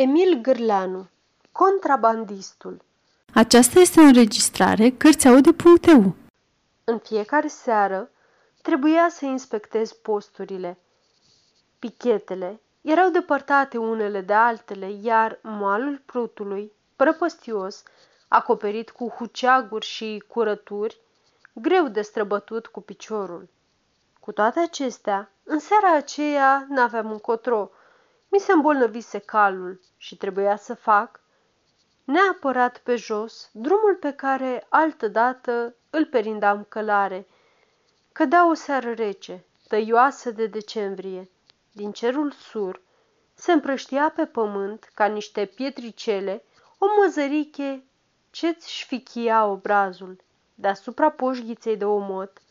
Emil Gârleanu Contrabandistul Aceasta este o înregistrare Cărțiaude.eu În fiecare seară trebuia să inspectez posturile. Pichetele erau depărtate unele de altele, iar malul prutului, prăpăstios, acoperit cu huceaguri și curături, greu de străbătut cu piciorul. Cu toate acestea, în seara aceea n-aveam încotro. Mi se îmbolnăvise calul și trebuia să fac, neapărat pe jos, drumul pe care altădată îl perindam călare. Cădea o seară rece, tăioasă de decembrie. Din cerul sur se împrăștia pe pământ, ca niște pietricele, o măzăriche ce-ți șfichia obrazul. Deasupra poșghiței de omot,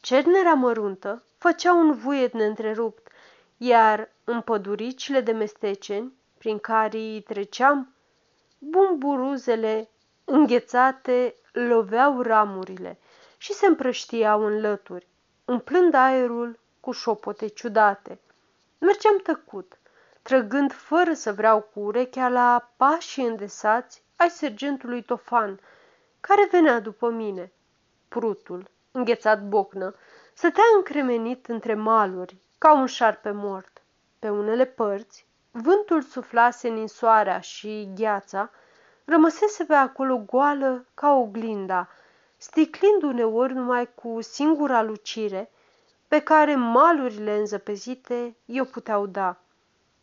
cernerea măruntă făcea un vuiet neîntrerupt, iar în păduricile de mesteceni, prin care îi treceam, bumburuzele înghețate loveau ramurile și se împrăștiau în lături, umplând aerul cu șopote ciudate. Mergeam tăcut, trăgând fără să vreau cu urechea la pașii îndesați ai sergentului Tofan, care venea după mine. Prutul, înghețat bocnă, stătea încremenit între maluri, ca un șarpe mort. Pe unele părți, vântul suflase ninsoarea și gheața rămăsese pe acolo goală ca oglinda, sticlind uneori numai cu singura lucire pe care malurile înzăpezite i-o puteau da.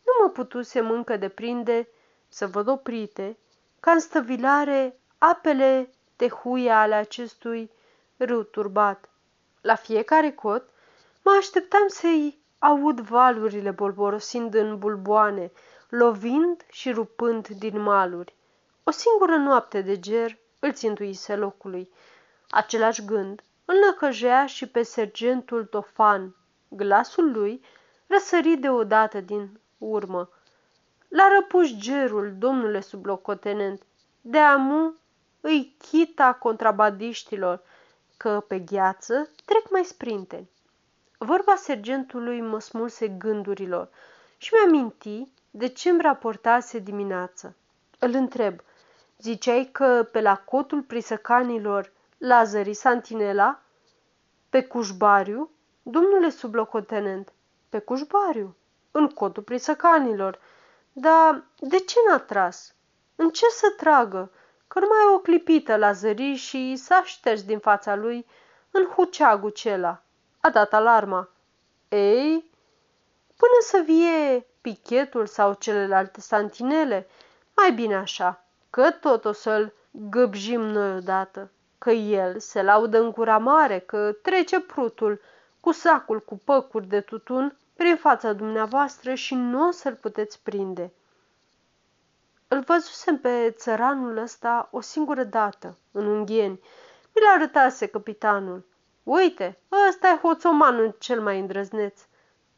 Nu mă putusem încă deprinde să văd oprite, ca în stăvilare, apele de huia ale acestui râu turbat. La fiecare cot mă așteptam să-i aud valurile bolborosind în bulboane, lovind și rupând din maluri. O singură noapte de ger îl țintuise locului. Același gând îl năcăjea și pe sergentul Tofan. Glasul lui răsări deodată din urmă. L-a răpuș gerul, domnule sublocotenent. De amu îi chita contrabadiștilor, că pe gheață trec mai sprinteni. Vorba sergentului mă smulse gândurilor și mi-aminti de ce îmi raportase dimineață. Îl întreb, ziceai că pe la cotul prisăcanilor Lazării Santinela? Pe Cușbariu? Domnule sublocotenent, pe Cușbariu, în cotul prisăcanilor. Dar de ce n-a tras? În ce să tragă? Că numai o clipită la zări și s-a șters din fața lui în huceagul cela. A dat alarma. Ei, până să vie pichetul sau celelalte santinele, mai bine așa, că tot o să-l găbjim noi odată, că el se laudă în gura mare, că trece prutul cu sacul cu păcuri de tutun prin fața dumneavoastră și nu o să-l puteți prinde. Îl văzusem pe țăranul ăsta o singură dată, în unghieni. Mi l arătase capitanul. Uite, ăsta e hoțomanul cel mai îndrăzneț.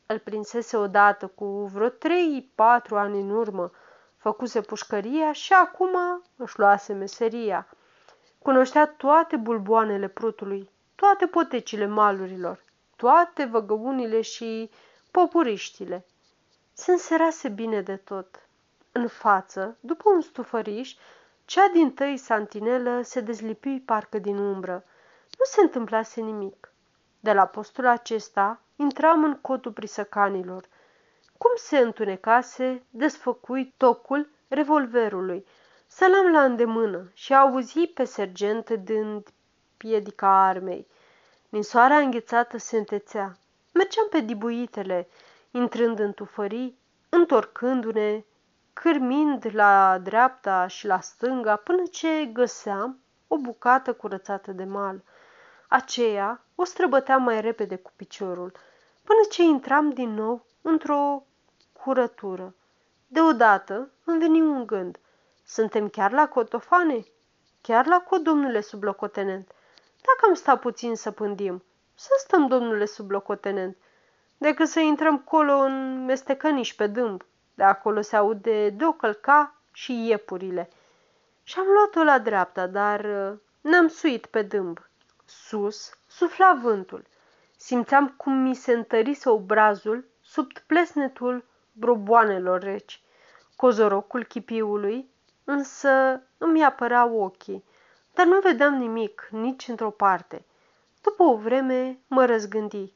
Îl prinsese odată cu vreo trei-patru ani în urmă. Făcuse pușcăria și acum își luase meseria. Cunoștea toate bulboanele prutului, toate potecile malurilor, toate văgăunile și popuriștile. Se înserase bine de tot. În față, după un stufăriș, cea din tăi santinelă se dezlipi parcă din umbră. Nu se întâmplase nimic. De la postul acesta intram în cotul prisăcanilor. Cum se întunecase, desfăcui tocul revolverului. Să l-am la îndemână și auzi pe sergent dând piedica armei. Ninsoarea înghețată se întețea. Mergeam pe dibuitele, intrând în tufării, întorcându-ne, cârmind la dreapta și la stânga, până ce găseam o bucată curățată de mal. Aceea o străbăteam mai repede cu piciorul, până ce intram din nou într-o curătură. Deodată îmi veni un gând. Suntem chiar la cotofane? Chiar la cot, domnule sublocotenent. Dacă am sta puțin să pândim, să stăm, domnule sublocotenent, decât să intrăm colo în mestecăniși pe dâmb. De acolo se aude de o călca și iepurile. Și am luat-o la dreapta, dar uh, n-am suit pe dâmb. Sus sufla vântul. Simțeam cum mi se întărise obrazul sub plesnetul broboanelor reci. Cozorocul chipiului însă îmi apăra ochii, dar nu vedeam nimic, nici într-o parte. După o vreme mă răzgândi.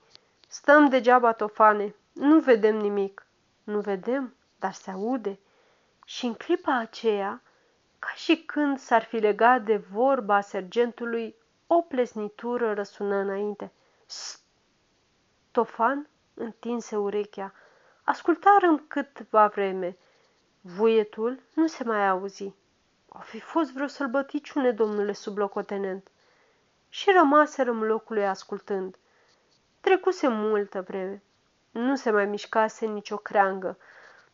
Stăm degeaba, tofane, nu vedem nimic. Nu vedem, dar se aude. Și în clipa aceea, ca și când s-ar fi legat de vorba sergentului, o plesnitură răsună înainte. Sst! Tofan întinse urechea. Ascultarăm câtva vreme. Vuietul nu se mai auzi. O fi fost vreo sălbăticiune, domnule sublocotenent. Și rămaserăm locului ascultând. Trecuse multă vreme. Nu se mai mișcase nicio creangă.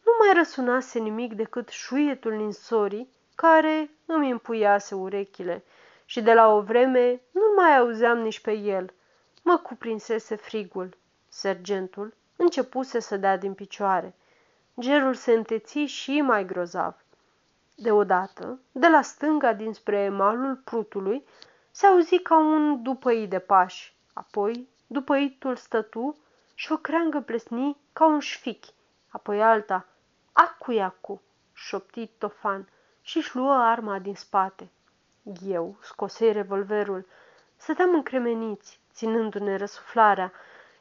Nu mai răsunase nimic decât șuietul ninsorii care îmi împuiase urechile și de la o vreme nu mai auzeam nici pe el. Mă cuprinsese frigul. Sergentul începuse să dea din picioare. Gerul se înteți și mai grozav. Deodată, de la stânga dinspre malul prutului, se auzi ca un dupăi de pași. Apoi, dupăitul stătu și o creangă plesni ca un șfichi. Apoi alta, acu-iacu, șopti Tofan și-și luă arma din spate. Eu scosei revolverul. Stăteam încremeniți, ținându-ne răsuflarea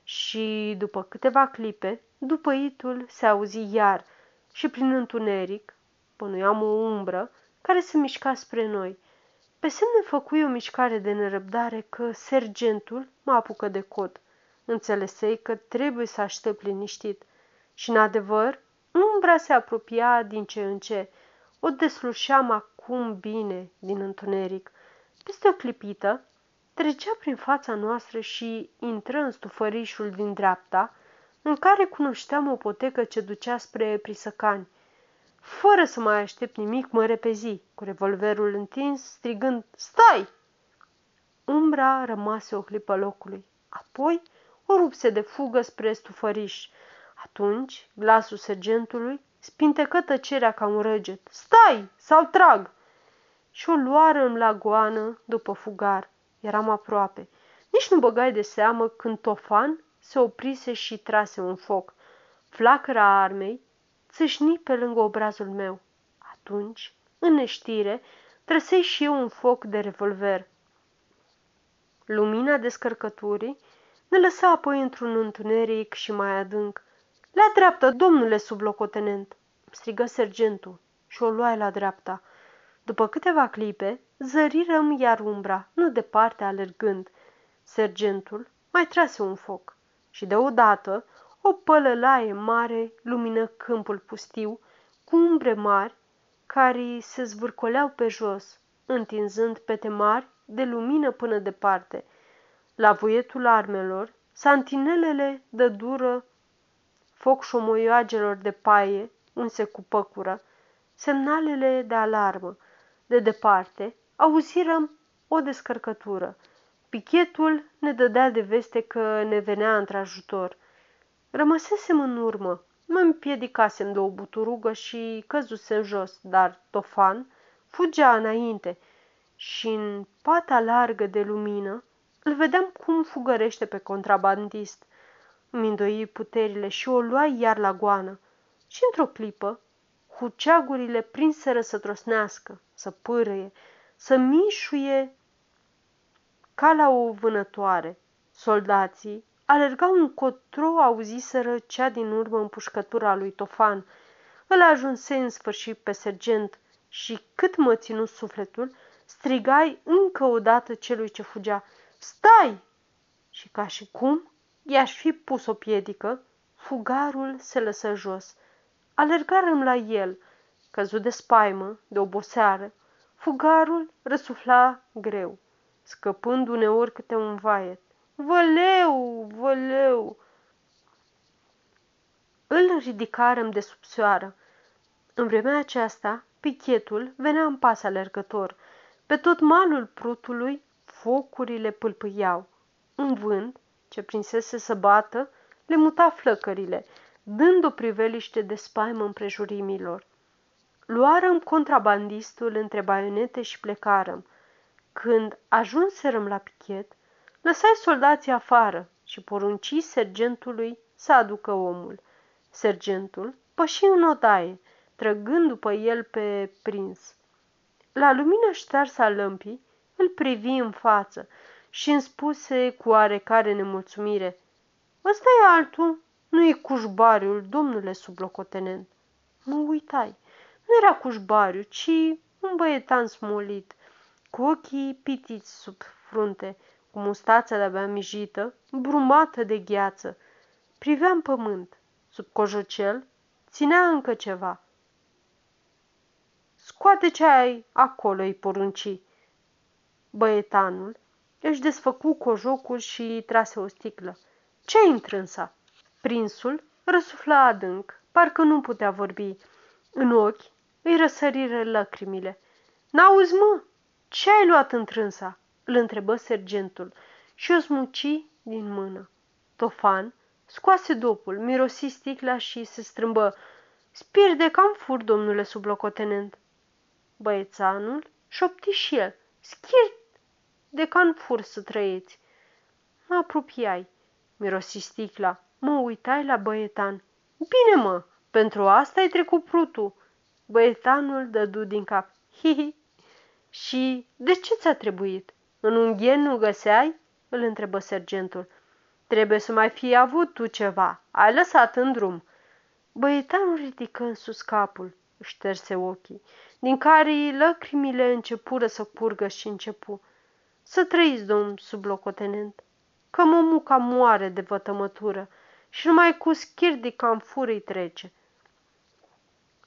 și, după câteva clipe, dupăitul se auzi iar și prin întuneric bănuiam o umbră care se mișca spre noi. Pe semne făcui o mișcare de nerăbdare că sergentul mă apucă de cot. Înțelesei că trebuie să aștept liniștit. Și, în adevăr, umbra se apropia din ce în ce. O deslușeam acum bine din întuneric. Peste o clipită, trecea prin fața noastră și intră în stufărișul din dreapta, în care cunoșteam o potecă ce ducea spre Prisăcani. Fără să mai aștept nimic, mă repezi, cu revolverul întins, strigând, Stai! Umbra rămase o clipă locului. Apoi o rupse de fugă spre stufăriș. Atunci, glasul sergentului spintecă tăcerea ca un răget. Stai! Sau trag! Și o luară în lagoană după fugar. Eram aproape. Nici nu băgai de seamă când Tofan se oprise și trase un foc. Flacăra armei țâșni pe lângă obrazul meu. Atunci, în neștire, trăsei și eu un foc de revolver. Lumina descărcăturii ne lăsa apoi într-un întuneric și mai adânc. La dreapta, domnule sublocotenent!" strigă sergentul și o luai la dreapta. După câteva clipe, zărirăm iar umbra, nu departe alergând. Sergentul mai trase un foc și deodată o pălălaie mare lumină câmpul pustiu cu umbre mari care se zvârcoleau pe jos, întinzând pete mari de lumină până departe. La vuietul armelor, santinelele dă dură foc șomoioagelor de paie unse cu păcură, semnalele de alarmă. De departe, auzirăm o descărcătură. Pichetul ne dădea de veste că ne venea într-ajutor. Rămăsesem în urmă, mă împiedicasem de o buturugă și căzusem jos, dar Tofan fugea înainte și în pata largă de lumină îl vedeam cum fugărește pe contrabandist. Îmi îndoi puterile și o luai iar la goană. Și într-o clipă, huceagurile prinseră să trosnească, să pârâie, să mișuie ca la o vânătoare. Soldații alergau încotro, auziseră cea din urmă împușcătura lui Tofan. Îl ajunse în sfârșit pe sergent și cât mă ținu sufletul, strigai încă o dată celui ce fugea. Stai! Și ca și cum i-aș fi pus o piedică, fugarul se lăsă jos. Alergarăm la el, căzut de spaimă, de oboseară. Fugarul răsufla greu, scăpând uneori câte un vaiet. Văleu, văleu! Îl ridicarăm de sub soară. În vremea aceasta, pichetul venea în pas alergător. Pe tot malul prutului, focurile pâlpâiau. Un vânt, ce prinsese să bată, le muta flăcările, dând o priveliște de spaimă împrejurimilor. Luarăm contrabandistul între baionete și plecarăm. Când ajunserăm la pichet, lăsai soldații afară și porunci sergentului să aducă omul. Sergentul păși în odaie, trăgând după el pe prins. La lumina ștearsă a lămpii, îl privi în față și îmi spuse cu oarecare nemulțumire. Ăsta e altul, nu e cușbariul, domnule sublocotenent. Mă uitai. Nu era cușbariu, ci un băietan smolit, cu ochii pitiți sub frunte, cu mustața de-abia mijită, brumată de gheață. Privea în pământ. Sub cojocel ținea încă ceva. Scoate ce ai acolo, îi porunci. Băietanul își desfăcu cojocul și trase o sticlă. Ce-ai întrânsa? Prinsul răsufla adânc, parcă nu putea vorbi. În ochi îi răsăriră lăcrimile. N-auzi, mă? Ce ai luat întrânsa? Îl întrebă sergentul și o smuci din mână. Tofan scoase dopul, mirosi sticla și se strâmbă. Spir de camfur, domnule sublocotenent. Băiețanul șopti și el. Schir de canfur să trăieți. Mă apropiai, mirosi sticla. Mă uitai la băietan. Bine, mă, pentru asta ai trecut prutul. Băietanul dădu din cap. Hihi. Și de ce ți-a trebuit? În unghen nu găseai? Îl întrebă sergentul. Trebuie să mai fi avut tu ceva. Ai lăsat în drum. Băietanul ridică în sus capul, șterse ochii, din care lăcrimile începură să curgă și începu. Să trăiți, domn sublocotenent, că mămuca moare de vătămătură și numai cu schir de camfur îi trece.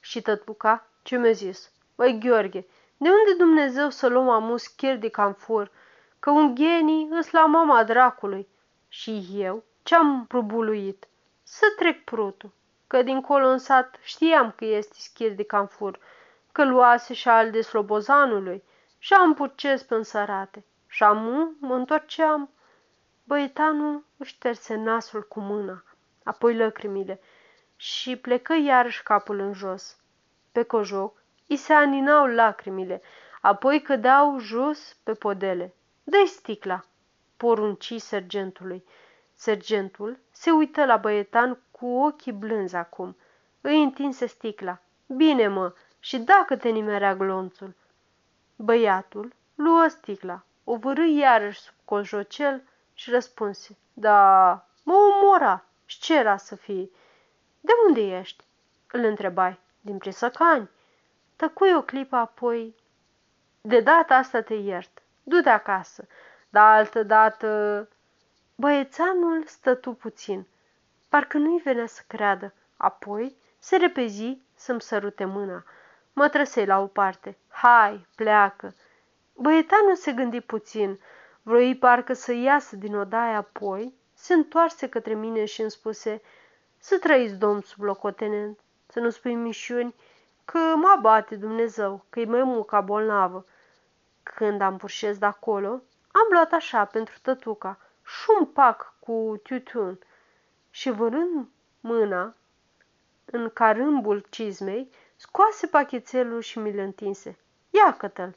Și tătuca, ce mi-a zis? Băi, Gheorghe, de unde Dumnezeu să luăm amu schir de camfur? Că un genii îs la mama dracului. Și eu ce-am probuluit? Să trec prutul, că dincolo în sat știam că este schir de camfur, că luase și al de slobozanului și am purces pe însărate. Și șamu mă întorceam. Băietanul își șterse nasul cu mâna, apoi lăcrimile și plecă iarăși capul în jos. Pe cojoc îi se aninau lacrimile, apoi cădeau jos pe podele. Dă-i sticla, porunci sergentului. Sergentul se uită la băietan cu ochii blânzi acum. Îi întinse sticla. Bine, mă, și dacă te nimerea glonțul. Băiatul luă sticla, o vârâ iarăși sub cojocel și răspunse. Da, mă omora. Și ce era să fie? De unde ești?" îl întrebai. Din Prisăcani. Tăcui o clipă apoi. De data asta te iert. Du-te acasă. Dar altă dată... Băiețanul stătu puțin. Parcă nu-i venea să creadă. Apoi se repezi să-mi sărute mâna. Mă trăsei la o parte. Hai, pleacă. Băietanul se gândi puțin. Vroi parcă să iasă din odaie apoi, se întoarse către mine și îmi spuse Să trăiți, domn sublocotenent, să nu spui mișuni, că mă bate Dumnezeu, că e mai muca bolnavă. Când am purșez de acolo, am luat așa pentru tătuca și un pac cu tutun și vârând mâna în carâmbul cizmei, scoase pachetelul și mi-l întinse. Ia l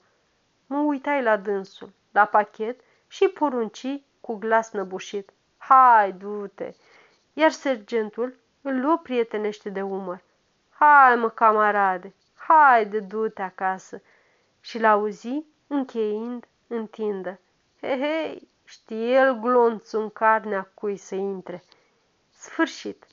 Mă uitai la dânsul, la pachet și porunci cu glas năbușit. Hai, du-te! Iar sergentul îl luă prietenește de umăr. Hai, mă, camarade, haide, du-te acasă. Și l-auzi încheind în tindă. Hei, hei, știe el glonțul în carnea cui să intre. Sfârșit.